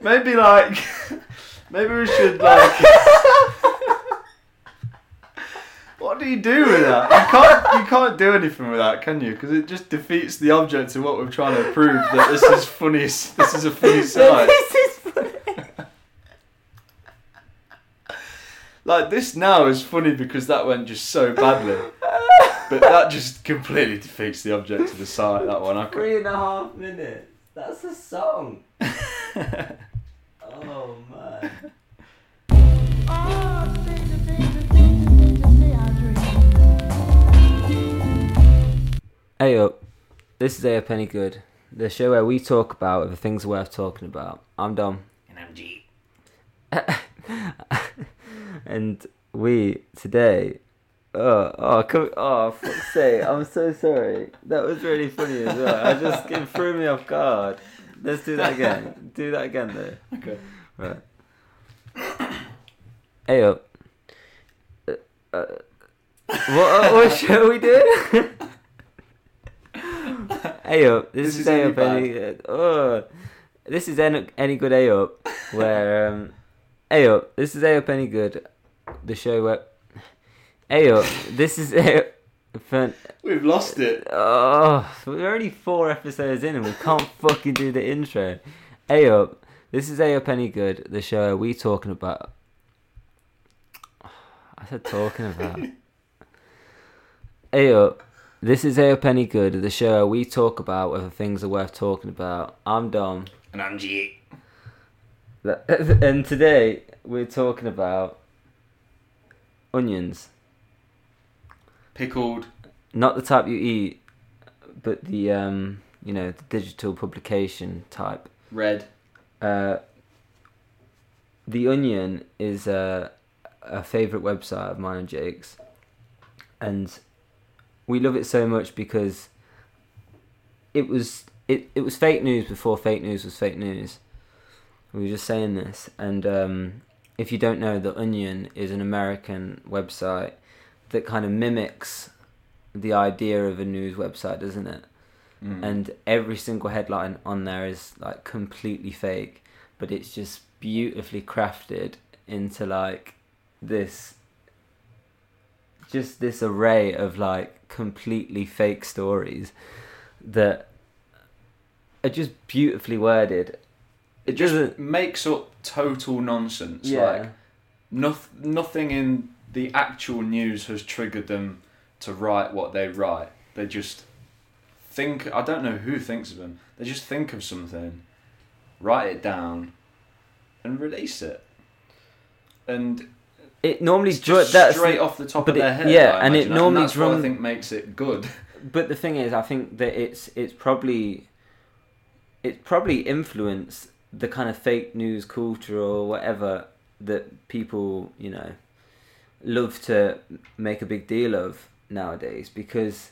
maybe like, maybe we should like. what do you do with that? You can't. You can't do anything with that, can you? Because it just defeats the object of what we're trying to prove that this is funny. This is a funny site. this is funny. Like this now is funny because that went just so badly. But that just completely defeats the object of the site. That one. I could, Three and a half minutes. That's a song. Oh man. Hey up, this is Ay Up Any Good, the show where we talk about the things worth talking about. I'm Dom, and I'm G. and we today. Oh, oh, come, oh, fuck's sake! I'm so sorry. That was really funny as well. I just it threw me off guard. Let's do that again. Do that again though. Okay. Right. Hey up. Uh, uh, what, what show we doing? hey up. This, This is is Hey any up. Any, uh, oh, this is any, any good Hey up. Where um, Hey up. This is Hey up. Any good. The show where. Hey up. This is Hey up. We've lost it. Oh, we're only four episodes in and we can't fucking do the intro. Hey up, this is Ay Up Any Good, the show we talking about. I said talking about. hey up, this is Ay Up Any Good, the show we talk about whether things are worth talking about. I'm Dom, And I'm G. and today we're talking about onions. Pickled. not the type you eat, but the um, you know, the digital publication type. Red. Uh, the Onion is a a favorite website of mine and Jake's, and we love it so much because it was it it was fake news before fake news was fake news. We were just saying this, and um, if you don't know, the Onion is an American website that kind of mimics the idea of a news website, doesn't it? Mm. and every single headline on there is like completely fake but it's just beautifully crafted into like this just this array of like completely fake stories that are just beautifully worded it just makes up total nonsense. yeah Like noth- nothing in the actual news has triggered them to write what they write. They just think. I don't know who thinks of them. They just think of something, write it down, and release it. And it normally dr- straight off the top of their it- head. yeah, I and it normally that's what I drum- think makes it good. but the thing is, I think that it's it's probably it's probably influenced the kind of fake news culture or whatever that people you know love to make a big deal of nowadays because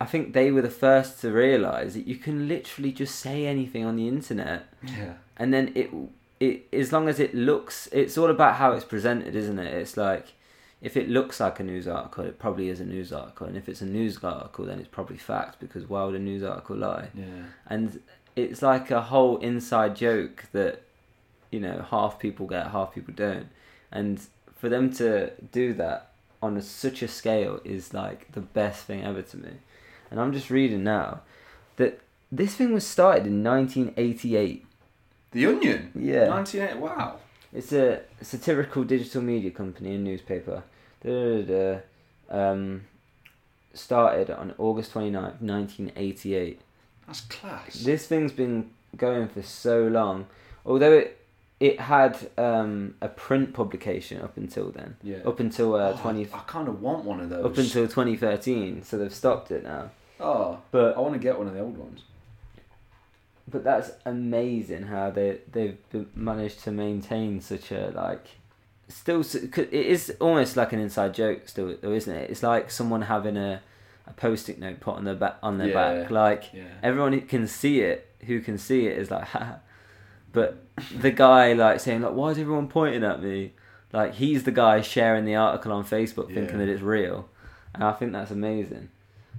I think they were the first to realize that you can literally just say anything on the internet. Yeah. and then it it as long as it looks it's all about how it's presented isn't it? It's like if it looks like a news article it probably is a news article. And if it's a news article then it's probably fact because why would a news article lie? Yeah. and it's like a whole inside joke that you know half people get half people don't. And for them to do that on a, such a scale is like the best thing ever to me and i'm just reading now that this thing was started in 1988 The Onion. yeah 1988. Wow. it's a satirical digital media company and newspaper. Da, da, da, da. Um, started on August 29th, 1988. That's class. This thing's been going for so long. Although it it had um, a print publication up until then. yeah. Up until uh, Oh, 20 I, kind of want one of those. up until 2013, so they've stopped it now. Oh, But I want to get one of the old ones. but that's amazing how they they've managed to maintain such a like still it is almost like an inside joke still though isn't it it's like someone having a, a post-it note put on their back on their Yeah. back like Yeah. everyone who can see it who can see it is like ha but the guy like saying like why is everyone pointing at me like he's the guy sharing the article on facebook thinking Yeah. that it's real and i think that's amazing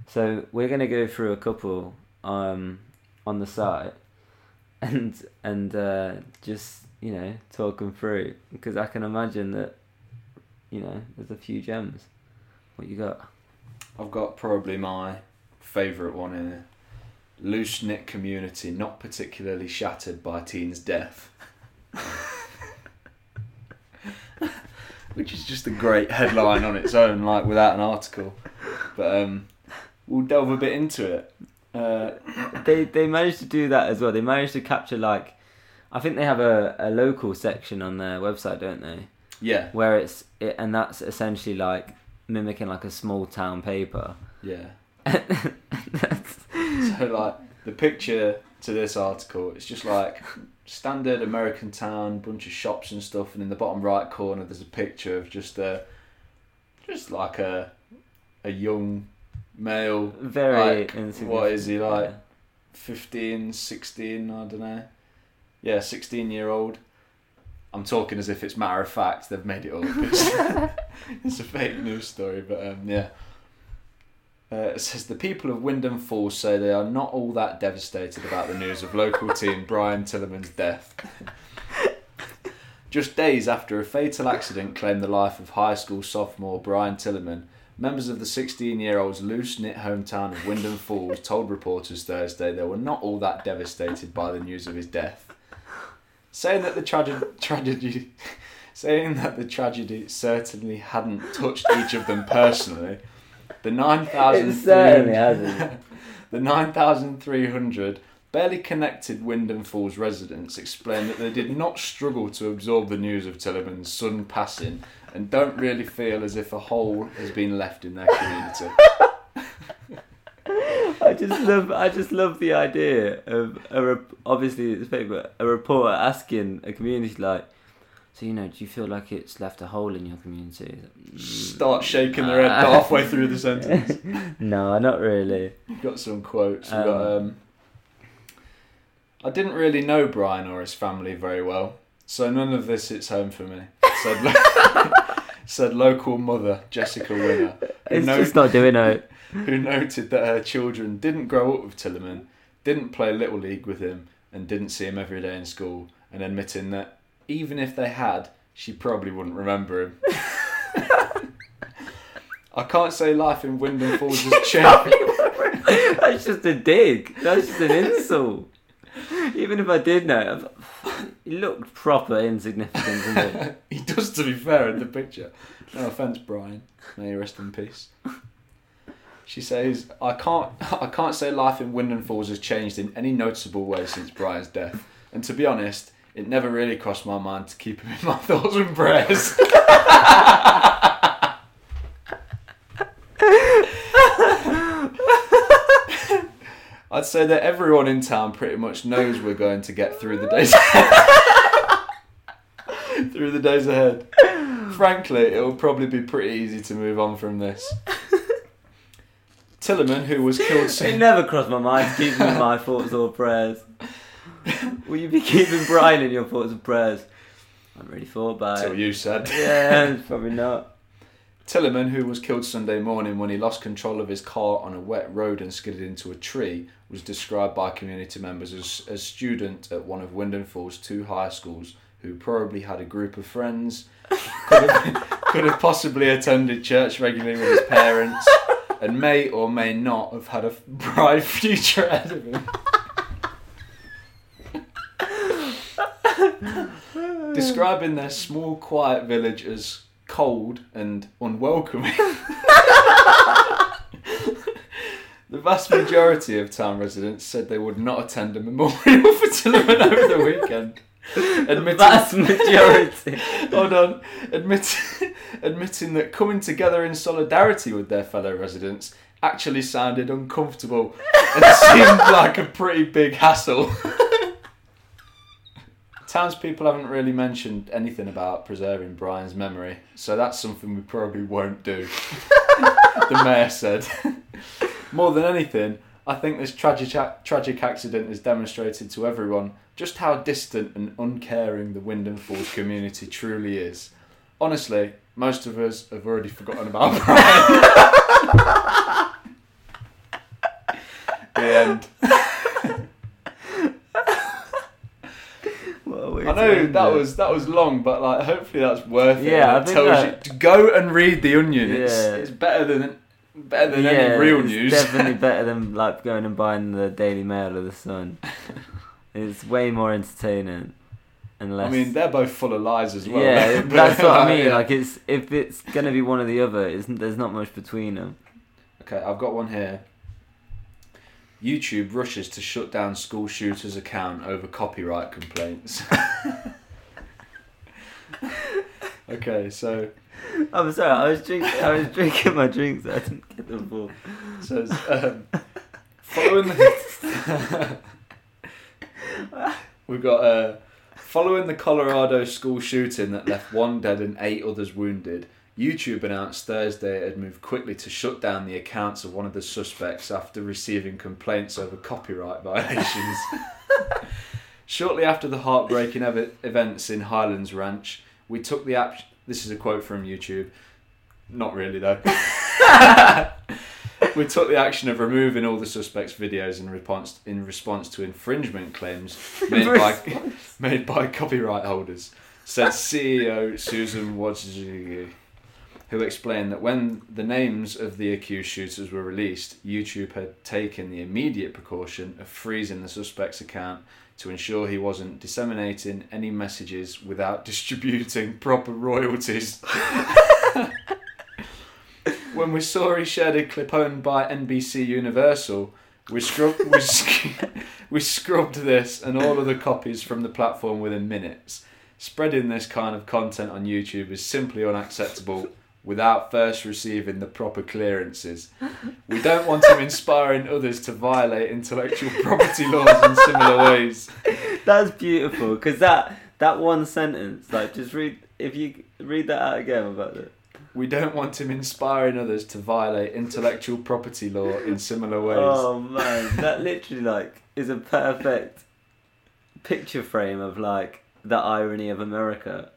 so we're going to go through a couple um, on the site and and uh, just you know talk them through because I can imagine that you know there's a few gems. What you got? I've got probably my favourite one in here. Loose knit community not particularly shattered by teen's death. Which is just a great headline on its own, like without an article. But um, we'll delve a bit into it. Uh, They they managed to do that as well. They managed to capture like, I think they have a, a local section on their website, don't they? yeah, Where it's it, and that's essentially like mimicking like a small town paper. yeah. That's- So like the picture to this article, it's just like standard American town, bunch of shops and stuff, and in the bottom right corner there's a picture of just a, just like a, a young male, very Like, what is he like? Yeah. 15, 16, I don't know. Yeah, 16 year old. I'm talking as if it's matter of fact, they've made it up. It's, it's a fake news story, but um, yeah. Uh, says the people of Wyndham Falls say they are not all that devastated about the news of local team Brian Tillerman's death. Just days after a fatal accident claimed the life of high school sophomore Brian Tillerman, members of the 16 year old's loose knit hometown of Wyndham Falls told reporters Thursday they were not all that devastated by the news of his death. Saying that the trage- tragedy. Saying that the tragedy certainly hadn't touched each of them personally, the 9,300 the 9,300 barely connected Wyndham Falls residents explained that they did not struggle to absorb the news of Tillerman's sudden passing and don't really feel as if a hole has been left in their community. I just love I just love the idea of a obviously it's fake, but a reporter asking a community like, so you know, do you feel like it's left a hole in your community? Start shaking their head halfway through the sentence. no, not really. We've got some quotes. Um, got, um, I didn't really know Brian or his family very well, so none of this hits home for me. Said, lo- said local mother Jessica Winner, who, It's no- just not doing it. who noted that her children didn't grow up with Tillerman, didn't play little league with him, and didn't see him every day in school, and admitting that even if they had, she probably wouldn't remember him. I can't say life in Wyndham Falls has changed. That's just a dig. That's just an insult. Even if I did know, he looked proper insignificant, didn't he? he does, to be fair, in the picture. No offense, Brian. May you rest in peace. She says, "I can't, I can't say life in Wyndham Falls has changed in any noticeable way since Brian's death. And to be honest, it never really crossed my mind to keep him in my thoughts and prayers." I'd say that everyone in town pretty much knows we're going to get through the days through the days ahead. Frankly, it will probably be pretty easy to move on from this. Tillerman, who was killed It never crossed my mind to keep him in my thoughts or prayers. Will you be keeping Brian in your thoughts and prayers? I haven't really thought about Till it. you said. Yeah, probably not. Tillerman, who was killed Sunday morning when he lost control of his car on a wet road and skidded into a tree, was described by community members as a student at one of Wyndham Falls' two high schools who probably had a group of friends, could have, could have possibly attended church regularly with his parents, and may or may not have had a bright future ahead of him. Describing their small, quiet village as cold and unwelcoming. the vast majority of town residents said they would not attend a memorial for Tillerman over the weekend. Admitting, Vast majority. hold on, admitting, admitting that coming together in solidarity with their fellow residents actually sounded uncomfortable and seemed like a pretty big hassle. Townspeople haven't really mentioned anything about preserving Brian's memory, so that's something we probably won't do. the mayor said. More than anything, I think this tragic tragic accident has demonstrated to everyone just how distant and uncaring the Wyndham Falls community truly is. Honestly, most of us have already forgotten about Brian. the end. What a way I to know that was that was long, but like hopefully that's worth it. Yeah, I it think tells that- you to go and read the Onion. It's, Yeah. it's better than better than yeah, any real it's news. definitely better than like going and buying the Daily Mail or the Sun. It's way more entertaining. And less. I mean, they're both full of lies as well. yeah, But, that's what I mean. yeah. Like it's if it's gonna be one or the other, it's, there's not much between them. Okay, I've got one here. YouTube rushes to shut down school shooter's account over copyright complaints. okay, so I'm sorry, I was drinking. I was drinking my drinks. I didn't get the full. So um, following the we've got uh, following the Colorado school shooting that left one dead and eight others wounded. YouTube announced Thursday it had moved quickly to shut down the accounts of one of the suspects after receiving complaints over copyright violations. Shortly after the heartbreaking ev- events in Highlands Ranch, we took the app. This is a quote from YouTube. Not really though. we took the action of removing all the suspects' videos in response in response to infringement claims made by made by copyright holders. Said CEO Susan Wojcicki, who explained that when the names of the accused shooters were released, YouTube had taken the immediate precaution of freezing the suspect's account to ensure he wasn't disseminating any messages without distributing proper royalties. when we saw he shared a clip owned by NBC Universal, we scrubbed, we, sc- we scrubbed this and all other copies from the platform within minutes. Spreading this kind of content on YouTube is simply unacceptable without first receiving the proper clearances. We don't want him inspiring others to violate intellectual property laws in similar ways. That's beautiful because that that one sentence, like, just read if you read that out again about it. We don't want him inspiring others to violate intellectual property law in similar ways. Oh man, that literally like is a perfect picture frame of like the irony of America,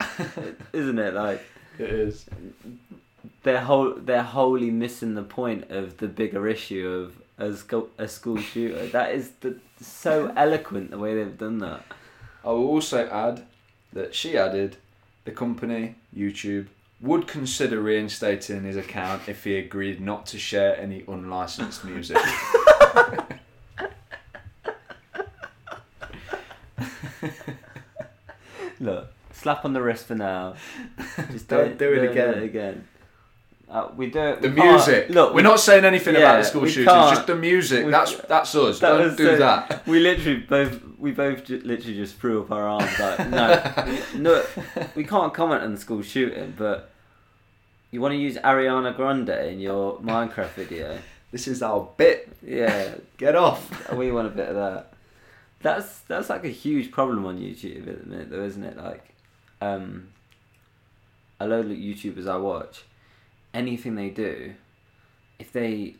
isn't it? Like It is. they're whole they're wholly missing the point of the bigger issue of a school, a school shooter. That is the, so eloquent the way they've done that. I will also add that she added the company, YouTube, would consider reinstating his account if he agreed not to share any unlicensed music. Look, slap on the wrist for now. Just Don't do it again. again. Uh, we do it. The we music. Look, we're not saying anything yeah, about the school we shootings. can't- Just the music. we- that's that's us. That Don't do so- that. We literally both we both literally just threw up our arms like no no we can't comment on the school shooting but you want to use Ariana Grande in your Minecraft video This is our bit. yeah Get off. we want a bit of that that's that's like a huge problem on YouTube at the minute though isn't it like um a load of YouTubers I watch anything they do if they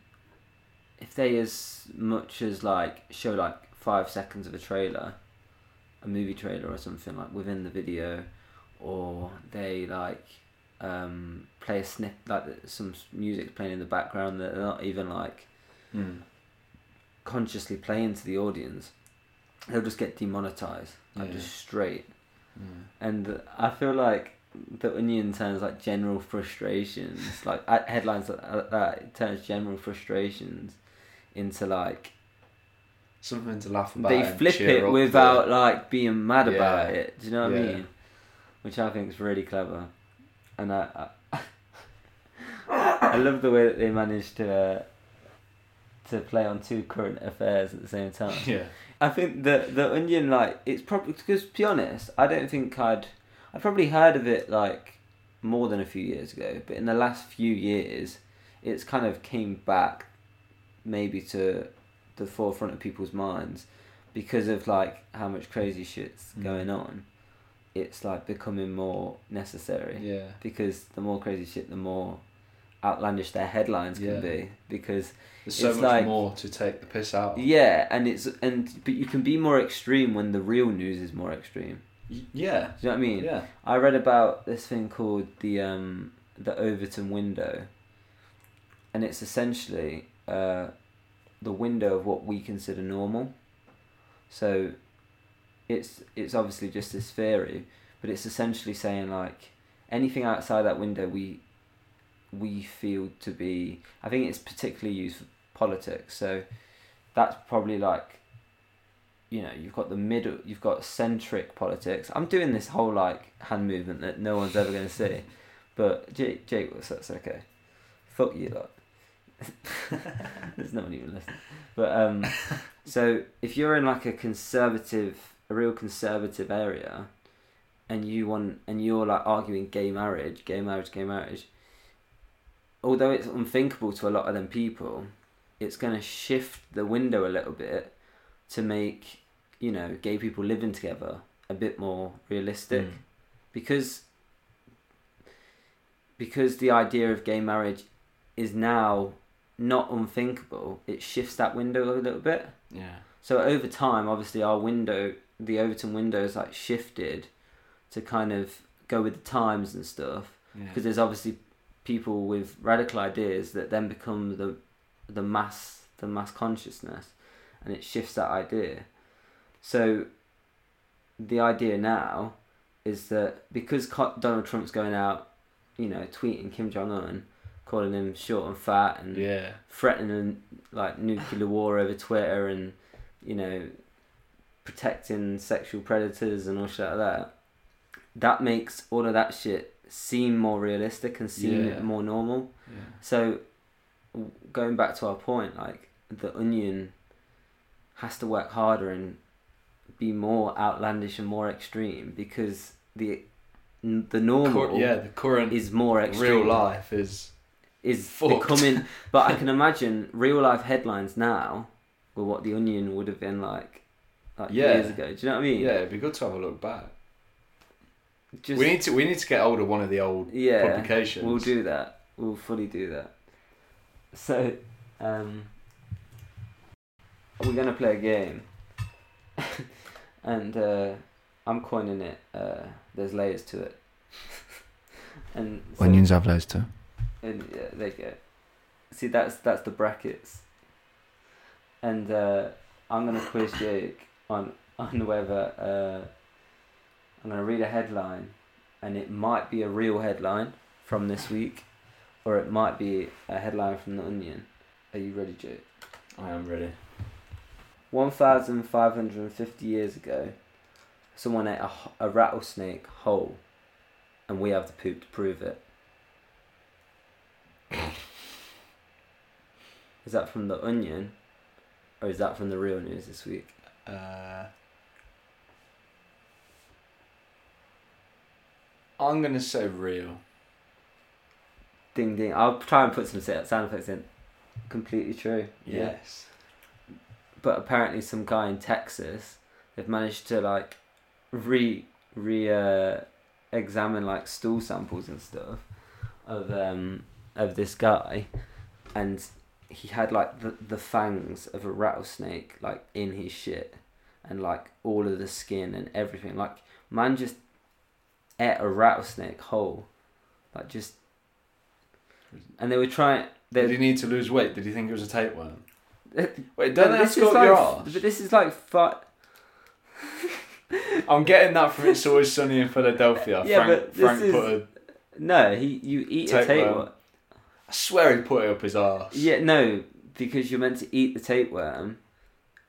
if they as much as like show like five seconds of a trailer, a movie trailer or something like within the video, or they like um, play a snip like some music playing in the background that they're not even like Hmm. consciously playing to the audience, they'll just get demonetized like Yeah. just straight. And I feel like the onion turns like general frustrations, like headlines like that. It turns general frustrations into like Something to laugh about. they flip it without the- like being mad about it. Do you know what I mean? Which I think is really clever, and I I, I love the way that they managed to uh, to play on two current affairs at the same time. Yeah. I think the the onion like it's probably because to be honest, I don't think I'd I probably heard of it like more than a few years ago, but in the last few years, it's kind of came back maybe to the forefront of people's minds because of like how much crazy shit's Mm. going on. It's like becoming more necessary Yeah. because the more crazy shit, the more outlandish their headlines can Yeah. be because There's so much like- more to take the piss out. of. yeah, and it's and but you can be more extreme when the real news is more extreme. Y- Yeah. Do you know what I mean? Yeah. I read about this thing called the um the Overton window, and it's essentially uh, the window of what we consider normal. So, it's it's obviously just this theory, but it's essentially saying like anything outside that window we we feel to be. I think it's particularly used for politics. So that's probably like you know you've got the middle you've got centric politics. I'm doing this whole like hand movement that no one's ever going to see. But jake, jake that's okay. Fuck you lot. There's no one even listening. But um so if you're in like a conservative a real conservative area and you want and you're like arguing gay marriage gay marriage gay marriage although it's unthinkable to a lot of them people it's going to shift the window a little bit to make you know gay people living together a bit more realistic Mm. because because the idea of gay marriage is now not unthinkable it shifts that window a little bit Yeah. so over time obviously our window the overton window is like shifted to kind of go with the times and stuff Yeah. because there's obviously people with radical ideas that then become the the mass the mass consciousness and it shifts that idea so the idea now is that because Donald Trump's going out you know tweeting Kim Jong Un calling him short and fat and Yeah. threatening like nuclear war over Twitter and you know protecting sexual predators and all shit like that. That makes all of that shit seem more realistic and seem Yeah. more normal. Yeah. So going back to our point, like the Onion has to work harder and be more outlandish and more extreme because the the normal Cur- yeah. The current is more extreme real life is is fucked. becoming. But I can imagine real life headlines now were what the Onion would have been like, like Yeah. years ago. Do you know what I mean? yeah. It'd be good to have a look back. Just, we need to we need to get hold of one of the old yeah, publications. we'll do that. We'll fully do that. So, um, we're gonna play a game, and uh, I'm coining it. Uh, there's layers to it, and so- Onions have layers too. And yeah, there you go. See, that's that's the brackets. And uh, I'm gonna quiz Jake on on whether I'm gonna read a headline, and it might be a real headline from this week, or it might be a headline from the Onion. Are you ready, Jake? I am ready. One thousand five hundred and fifty years ago, someone ate a, a rattlesnake whole, and we have the poop to prove it. Is that from the Onion, or is that from the real news this week? Uh, I'm gonna say real. Ding ding! I'll try and put some sound effects in. Completely true. Yes. But apparently, some guy in Texas, they've managed to like re re uh, examine like stool samples and stuff of um of this guy, and he had like the the fangs of a rattlesnake like in his shit, and like all of the skin and everything. Like man just ate a rattlesnake whole, like just. And they were trying. They, Did he need to lose weight? Did he think it was a tapeworm? Wait, don't this is like, your arse? But this is like fi- I'm getting that from It's Always Sunny in Philadelphia. Yeah, Frank, but this Frank is- put a. No, he you eat a Tapeworm. tapeworm. I swear he put it up his arse. Yeah, no, because you're meant to eat the tapeworm,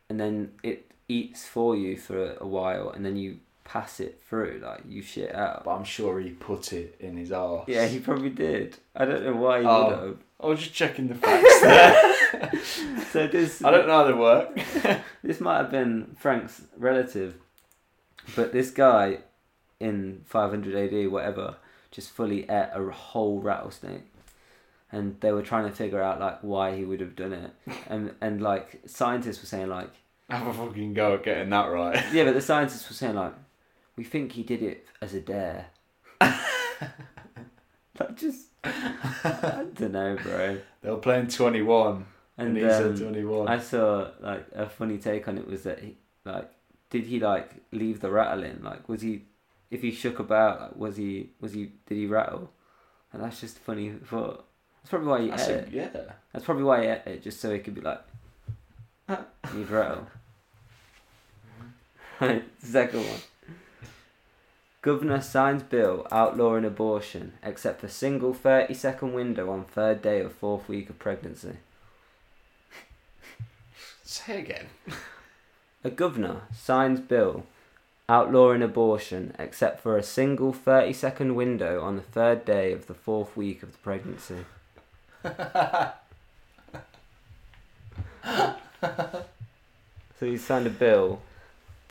and then it eats for you for a, a while, and then you pass it through, like you shit out. But I'm sure he put it in his arse. Yeah, he probably did. I don't know why he Oh. would have. I was just checking the facts there. So this I don't know how they work. this might have been Frank's relative, but this guy in 500 AD, whatever, just fully ate a whole rattlesnake, and they were trying to figure out like why he would have done it, and and like scientists were saying like Have a fucking go at getting that right. yeah, but the scientists were saying like we think he did it as a dare. like just I don't know, bro. They were playing 21, and, And he um, said 21. I saw like a funny take on it was that he like did he like leave the rattle in? Like was he if he shook about like was he was he did he rattle? And that's just funny thought. That's probably why he That's ate a- it. yeah. That's probably why he ate it, just so he could be like he'd rattle. Right, second one. Governor signs bill outlawing abortion except for single 30 second window on third day of fourth week of pregnancy. Say again. A governor signs bill outlawing abortion except for a single 30 second window on the third day of the fourth week of the pregnancy. So he signed a bill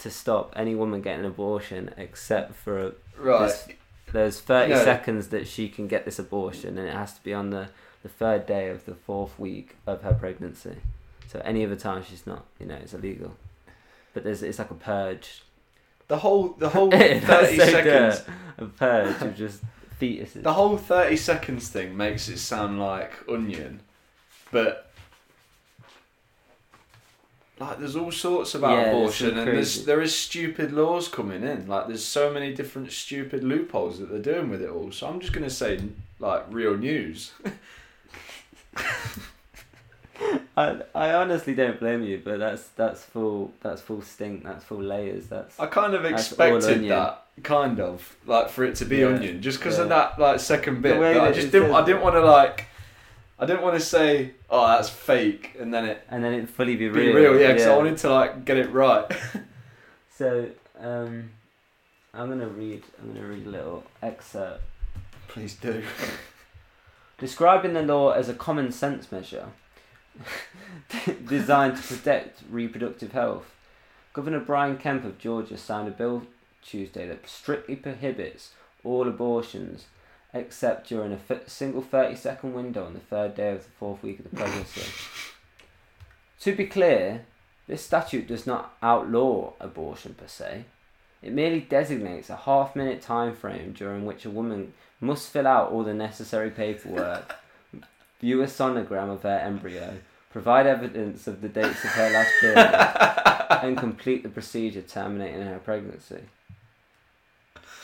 to stop any woman getting an abortion except for a, Right. This- there's 30 No. seconds that she can get this abortion and it has to be on the, the third day of the fourth week of her pregnancy. So any other time she's not, you know, it's illegal. But there's it's like a purge. The whole the whole thirty so seconds. A purge of just fetuses. The whole thirty seconds thing makes it sound like onion, but like there's all sorts about Yeah, abortion, and there's there is stupid laws coming in. Like there's so many different stupid loopholes that they're doing with it all. So I'm just gonna say like real news. I, I honestly don't blame you, but that's that's full that's full stink, that's full layers, that's I kind of expected that, kind of like for it to be Yeah, onion, just because of that like second bit. The way But I just didn't. I didn't want to like. I didn't want to say, "Oh, that's fake," and then it and then it fully be be real. real. Yeah, because I wanted to like get it right. So um, I'm gonna read. I'm gonna read a little excerpt Please do. describing the law as a common sense measure designed to protect reproductive health. Governor Brian Kemp of Georgia signed a bill Tuesday that strictly prohibits all abortions except during a single 30 second window on the third day of the fourth week of the pregnancy. to be clear, this statute does not outlaw abortion per se. It merely designates a half minute time frame during which a woman must fill out all the necessary paperwork, view a sonogram of her embryo, provide evidence of the dates of her last period, and complete the procedure terminating her pregnancy.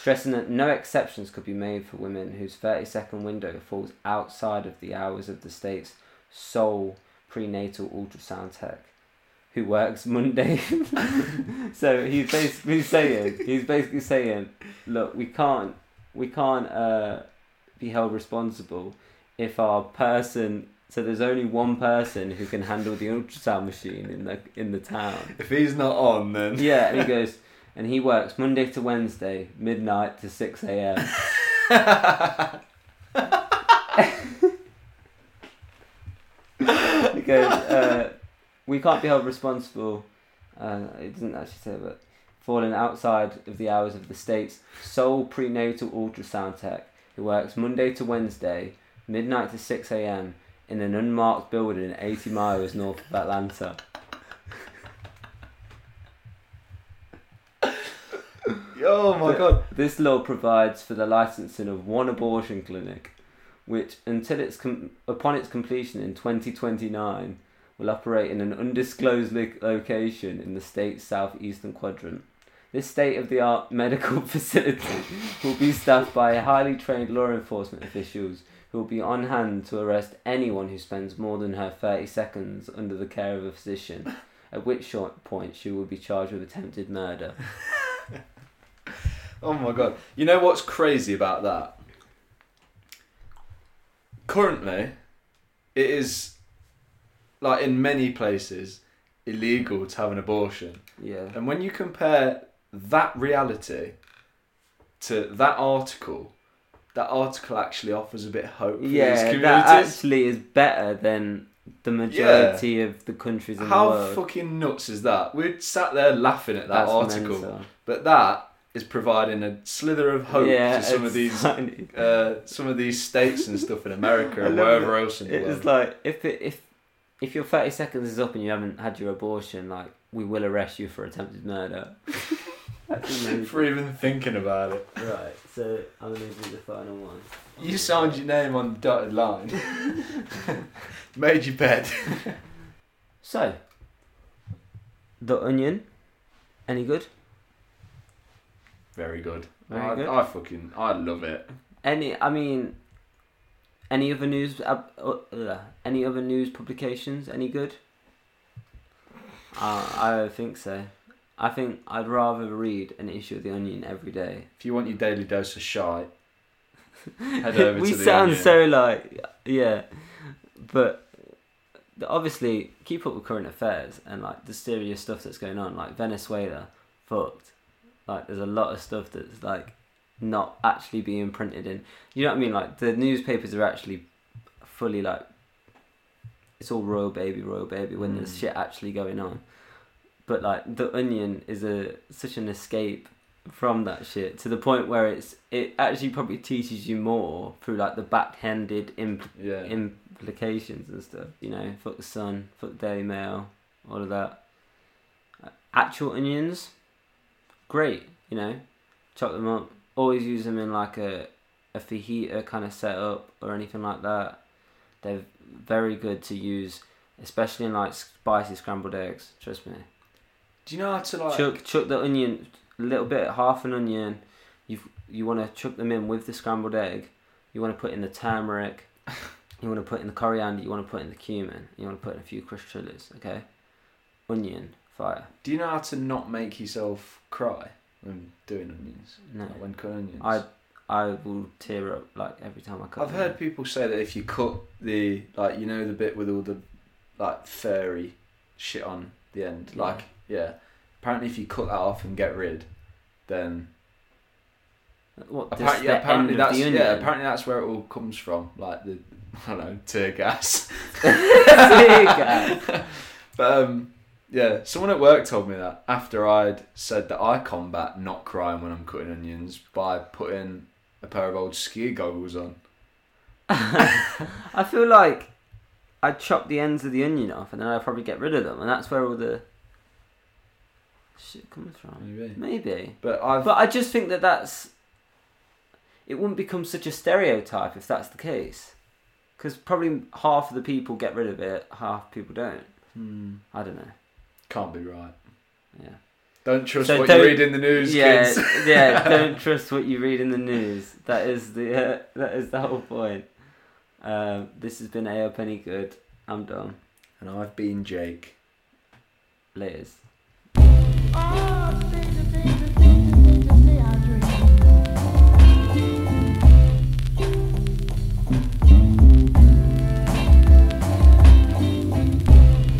Stressing that no exceptions could be made for women whose 30 second window falls outside of the hours of the state's sole prenatal ultrasound tech, who works Monday. so he's basically saying, he's basically saying, look, we can't, we can't uh, be held responsible if our person. So there's only one person who can handle the ultrasound machine in the in the town. If he's not on, then Yeah, and he goes, and he works Monday to Wednesday, midnight to six a.m. He goes, uh, we can't be held responsible. Uh, it doesn't actually say, but falling outside of the hours of the state's sole prenatal ultrasound tech, who works Monday to Wednesday, midnight to six a.m. in an unmarked building 80 miles north of Atlanta. Oh my god, This law provides for the licensing of one abortion clinic, which, until its com- upon its completion in 2029, will operate in an undisclosed lo- location in the state's southeastern quadrant. This state-of-the-art medical facility will be staffed by highly trained law enforcement officials who will be on hand to arrest anyone who spends more than her 30 seconds under the care of a physician, at which short point she will be charged with attempted murder. oh my god. You know what's crazy about that? Currently, it is like in many places illegal to have an abortion. Yeah. And when you compare that reality to that article, that article actually offers a bit of hope for these Yeah, that actually is better than the majority of the countries in How the world. fucking nuts is that? We sat there laughing at that That's article, mental. but that is providing a slither of hope yeah, to some of these uh, some of these states and stuff in America and wherever else in the It's world. like if it, if if your thirty seconds is up and you haven't had your abortion, like we will arrest you for attempted murder. For even thinking about it, Right, so I'm gonna do the final one. you signed your name on the dotted line, made your bed. So, the onion, any good? Very good. Very I, good. I fucking I love it. Any, I mean, any other news? Uh, uh, any other news publications? Any good? Uh, I don't think so. I think I'd rather read an issue of The Onion every day. If you want your daily dose of shite, head over we to the sound Onion. so like yeah, but obviously keep up with current affairs and like the serious stuff that's going on. Like Venezuela, fucked. Like there's a lot of stuff that's like not actually being printed in. You know what I mean? Like the newspapers are actually fully like it's all royal baby, royal baby when there's Mm. shit actually going on. But like the Onion is a such an escape from that shit to the point where it's it actually probably teaches you more through like the backhanded impl- Yeah. implications and stuff. You know, fuck the Sun, fuck the Daily Mail, all of that. Actual onions, great. You know, chop them up. Always use them in like a a fajita kind of setup or anything like that. They're very good to use, especially in like spicy scrambled eggs. Trust me. Do you know how to like? chuck chuck the onion a little bit half an onion you you want to chuck them in with the scrambled egg you want to put in the turmeric you want to put in the coriander you want to put in the cumin you want to put in a few crushed chilies okay onion fire Do you know how to not make yourself cry when doing onions? no Like when cutting onions. I I will tear up like every time I cut I've heard people say that if you cut the like you know the bit with all the like furry shit on the end, Yeah. like yeah. Apparently, if you cut that off and get rid, then what apparently, yeah, apparently that's yeah, apparently that's where it all comes from, like the I don't know tear gas. Tear gas. but um, yeah, someone at work told me that after I'd said that I combat not crying when I'm cutting onions by putting a pair of old ski goggles on. I feel like I'd chop the ends of the onion off and then I'd probably get rid of them and that's where all the shit comes from Maybe, maybe but I've But I just think that that's. It wouldn't become such a stereotype if that's the case. Because probably half of the people get rid of it, half people don't. hmm, I don't know. Can't be right. Yeah. Don't trust So what don't- you read in the news, yeah, kids. yeah. Don't trust what you read in the news. That is the uh, that is the whole point. Um, this has been Ay Up Any Good. I'm done. And I've been Jake. Laters. Oh,